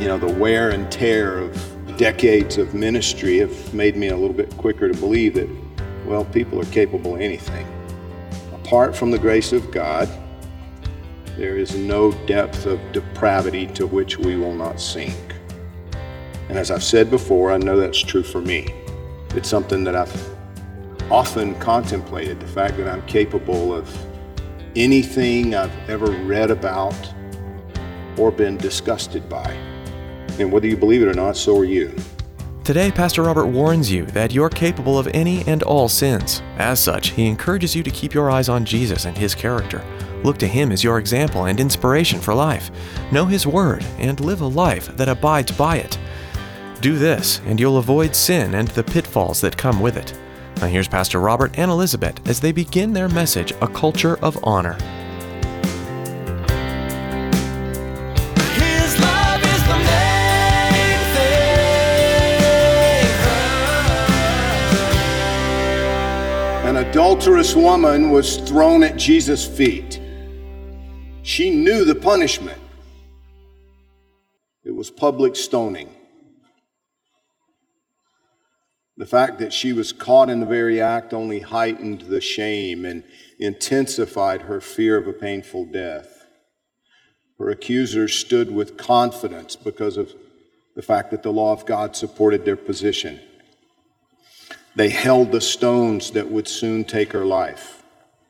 You know, the wear and tear of decades of ministry have made me a little bit quicker to believe that, well, people are capable of anything. Apart from the grace of God, there is no depth of depravity to which we will not sink. And as I've said before, I know that's true for me. It's something that I've often contemplated the fact that I'm capable of anything I've ever read about or been disgusted by. And whether you believe it or not, so are you. Today, Pastor Robert warns you that you're capable of any and all sins. As such, he encourages you to keep your eyes on Jesus and his character. Look to him as your example and inspiration for life. Know his word and live a life that abides by it. Do this, and you'll avoid sin and the pitfalls that come with it. Now, here's Pastor Robert and Elizabeth as they begin their message A Culture of Honor. Adulterous woman was thrown at Jesus' feet. She knew the punishment. It was public stoning. The fact that she was caught in the very act only heightened the shame and intensified her fear of a painful death. Her accusers stood with confidence because of the fact that the law of God supported their position. They held the stones that would soon take her life,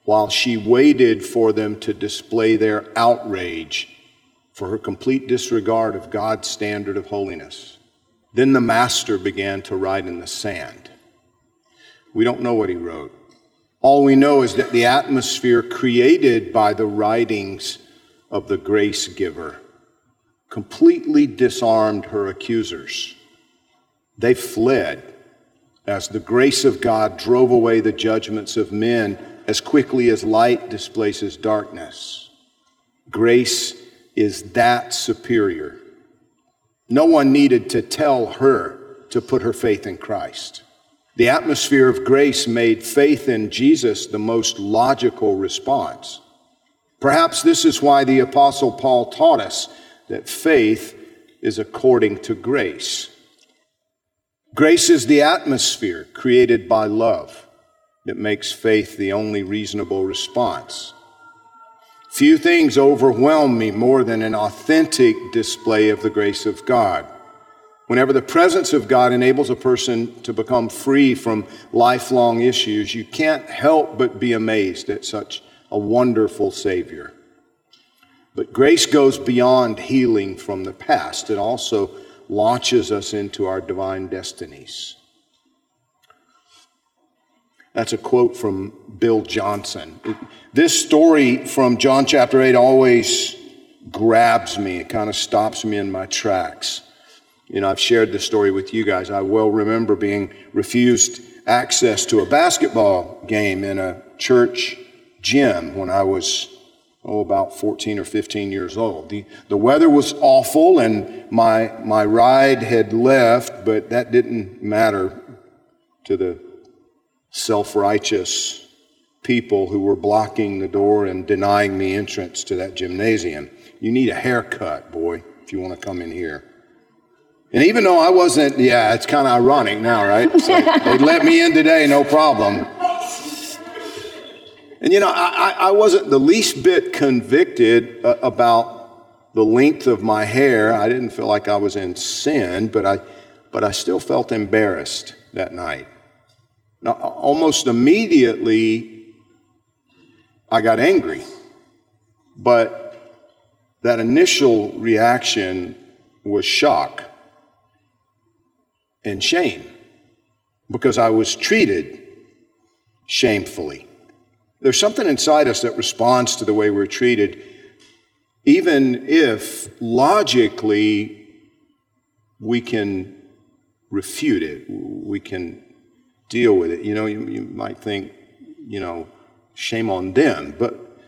while she waited for them to display their outrage for her complete disregard of God's standard of holiness. Then the master began to write in the sand. We don't know what he wrote. All we know is that the atmosphere created by the writings of the grace giver completely disarmed her accusers. They fled as the grace of God drove away the judgments of men as quickly as light displaces darkness. Grace is that superior. No one needed to tell her to put her faith in Christ. The atmosphere of grace made faith in Jesus the most logical response. Perhaps this is why the Apostle Paul taught us that faith is according to grace. Grace is the atmosphere created by love that makes faith the only reasonable response. Few things overwhelm me more than an authentic display of the grace of God. Whenever the presence of God enables a person to become free from lifelong issues, you can't help but be amazed at such a wonderful Savior. But grace goes beyond healing from the past, it also launches us into our divine destinies. That's a quote from Bill Johnson. This story from John chapter 8 always grabs me. It kind of stops me in my tracks. You know, I've shared this story with you guys. I well remember being refused access to a basketball game in a church gym when I was, oh, about 14 or 15 years old. The, the weather was awful and my, my ride had left, but that didn't matter to the self righteous people who were blocking the door and denying me entrance to that gymnasium. You need a haircut, boy, if you want to come in here. And even though I wasn't, yeah, it's kind of ironic now, right? So they let me in today, no problem. And you know, I, I wasn't the least bit convicted uh, about the length of my hair. I didn't feel like I was in sin, but I, but I still felt embarrassed that night. Now, almost immediately, I got angry. But that initial reaction was shock and shame because I was treated shamefully. There's something inside us that responds to the way we're treated, even if logically we can refute it, we can deal with it. You know, you, you might think, you know, shame on them, but,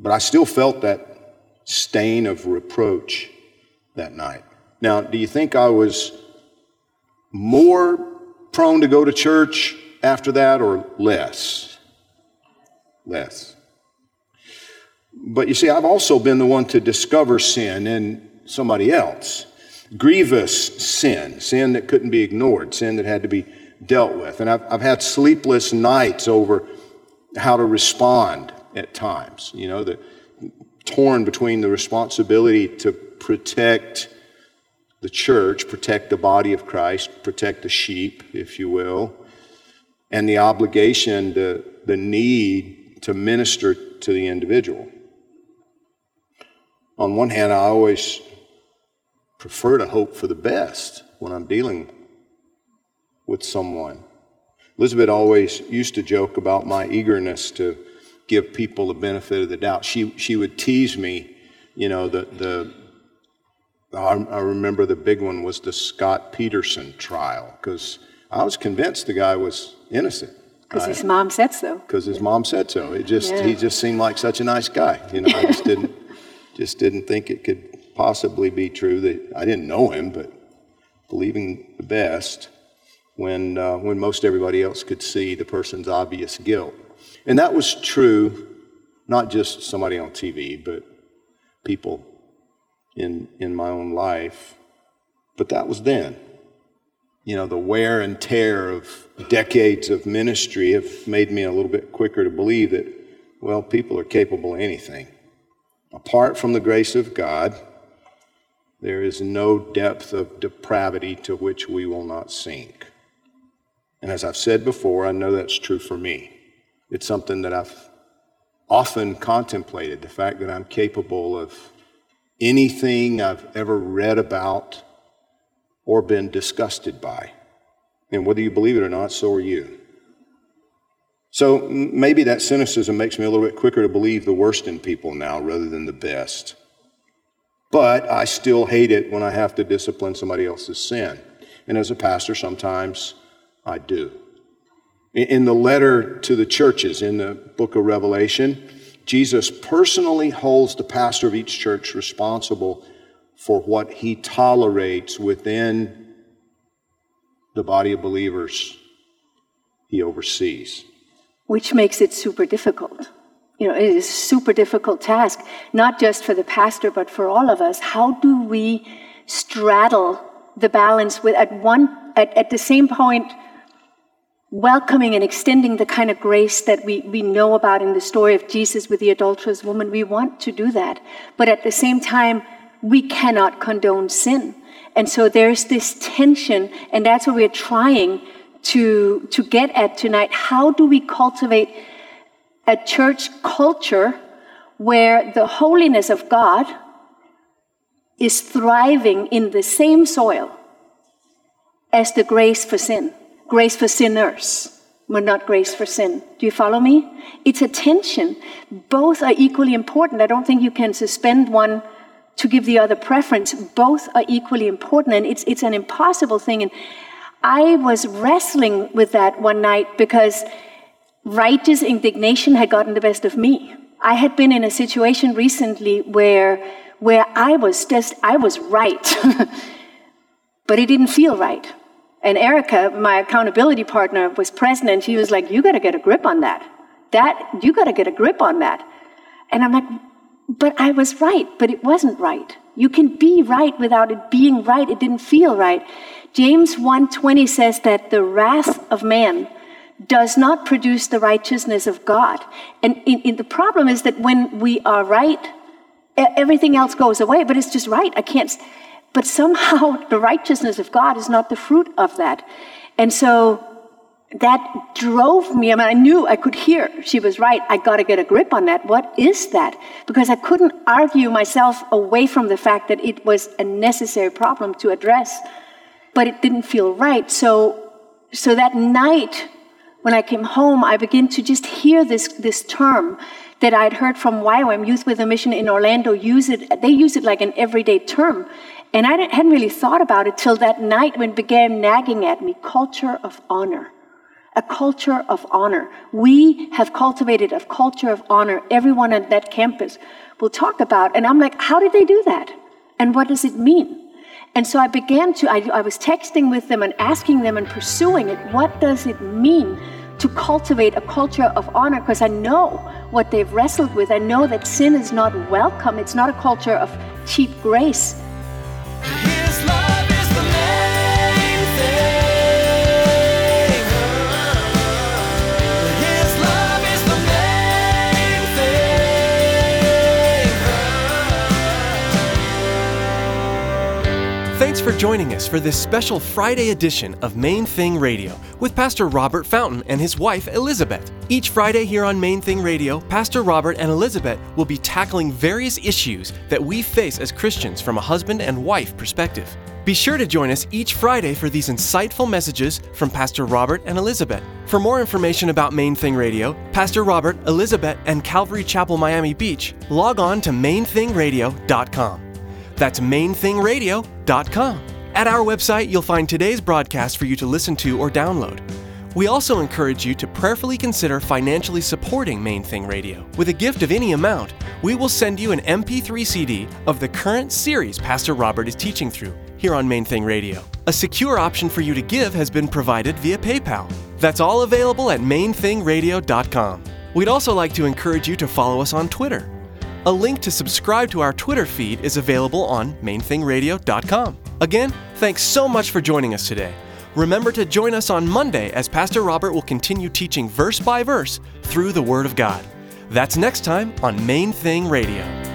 but I still felt that stain of reproach that night. Now, do you think I was more prone to go to church after that or less? Less. But you see, I've also been the one to discover sin in somebody else. Grievous sin, sin that couldn't be ignored, sin that had to be dealt with. And I've, I've had sleepless nights over how to respond at times. You know, the torn between the responsibility to protect the church, protect the body of Christ, protect the sheep, if you will, and the obligation, the, the need to minister to the individual. On one hand, I always prefer to hope for the best when I'm dealing with someone. Elizabeth always used to joke about my eagerness to give people the benefit of the doubt. She, she would tease me, you know, the, the, I remember the big one was the Scott Peterson trial because I was convinced the guy was innocent. Because his mom said so. Because his mom said so. It just Yeah. he just seemed like such a nice guy. You know, I just didn't just didn't think it could possibly be true that I didn't know him, but believing the best when uh, when most everybody else could see the person's obvious guilt, and that was true, not just somebody on TV, but people in in my own life. But that was then. You know, the wear and tear of decades of ministry have made me a little bit quicker to believe that, well, people are capable of anything. Apart from the grace of God, there is no depth of depravity to which we will not sink. And as I've said before, I know that's true for me. It's something that I've often contemplated the fact that I'm capable of anything I've ever read about or been disgusted by. And whether you believe it or not, so are you. So maybe that cynicism makes me a little bit quicker to believe the worst in people now rather than the best. But I still hate it when I have to discipline somebody else's sin. And as a pastor, sometimes I do. In- the letter to the churches in the book of Revelation, Jesus personally holds the pastor of each church responsible for what he tolerates within the body of believers he oversees. which makes it super difficult. You know, it is a super difficult task, not just for the pastor, but for all of us. How do we straddle the balance with at one at, at the same point welcoming and extending the kind of grace that we, we know about in the story of Jesus with the adulterous woman? We want to do that. But at the same time, we cannot condone sin. And so there's this tension, and that's what we're trying to, to get at tonight. How do we cultivate a church culture where the holiness of God is thriving in the same soil as the grace for sin, grace for sinners, but not grace for sin. Do you follow me? It's a tension. Both are equally important. I don't think you can suspend one to give the other preference. Both are equally important, and it's, it's an impossible thing. And I was wrestling with that one night because righteous indignation had gotten the best of me. I had been in a situation recently where where I was just I was right, but it didn't feel right. And Erica, my accountability partner, was present, and she was like, "You got to get a grip on that. That you got to get a grip on that." And I'm like, "But I was right, but it wasn't right. You can be right without it being right. It didn't feel right." James 1:20 says that the wrath of man does not produce the righteousness of God. And in, in the problem is that when we are right, everything else goes away, but it's just right. I can't. But somehow the righteousness of God is not the fruit of that. And so that drove me. I mean, I knew I could hear she was right. I got to get a grip on that. What is that? Because I couldn't argue myself away from the fact that it was a necessary problem to address, but it didn't feel right. So, so that night when I came home, I began to just hear this, this term that I'd heard from YWAM, Youth with a Mission in Orlando, use it. They use it like an everyday term. And I hadn't really thought about it till that night when it began nagging at me culture of honor a culture of honor. We have cultivated a culture of honor. Everyone at that campus will talk about. And I'm like, how did they do that? And what does it mean? And so I began to, I, I was texting with them and asking them and pursuing it. What does it mean to cultivate a culture of honor? Because I know what they've wrestled with. I know that sin is not welcome, it's not a culture of cheap grace. For joining us for this special Friday edition of Main Thing Radio with Pastor Robert Fountain and his wife Elizabeth. Each Friday here on Main Thing Radio, Pastor Robert and Elizabeth will be tackling various issues that we face as Christians from a husband and wife perspective. Be sure to join us each Friday for these insightful messages from Pastor Robert and Elizabeth. For more information about Main Thing Radio, Pastor Robert, Elizabeth, and Calvary Chapel Miami Beach, log on to mainthingradio.com. That's mainthingradio.com. At our website, you'll find today's broadcast for you to listen to or download. We also encourage you to prayerfully consider financially supporting Main Thing Radio. With a gift of any amount, we will send you an MP3 CD of the current series Pastor Robert is teaching through here on Main Thing Radio. A secure option for you to give has been provided via PayPal. That's all available at mainthingradio.com. We'd also like to encourage you to follow us on Twitter. A link to subscribe to our Twitter feed is available on mainthingradio.com. Again, thanks so much for joining us today. Remember to join us on Monday as Pastor Robert will continue teaching verse by verse through the Word of God. That's next time on Main Thing Radio.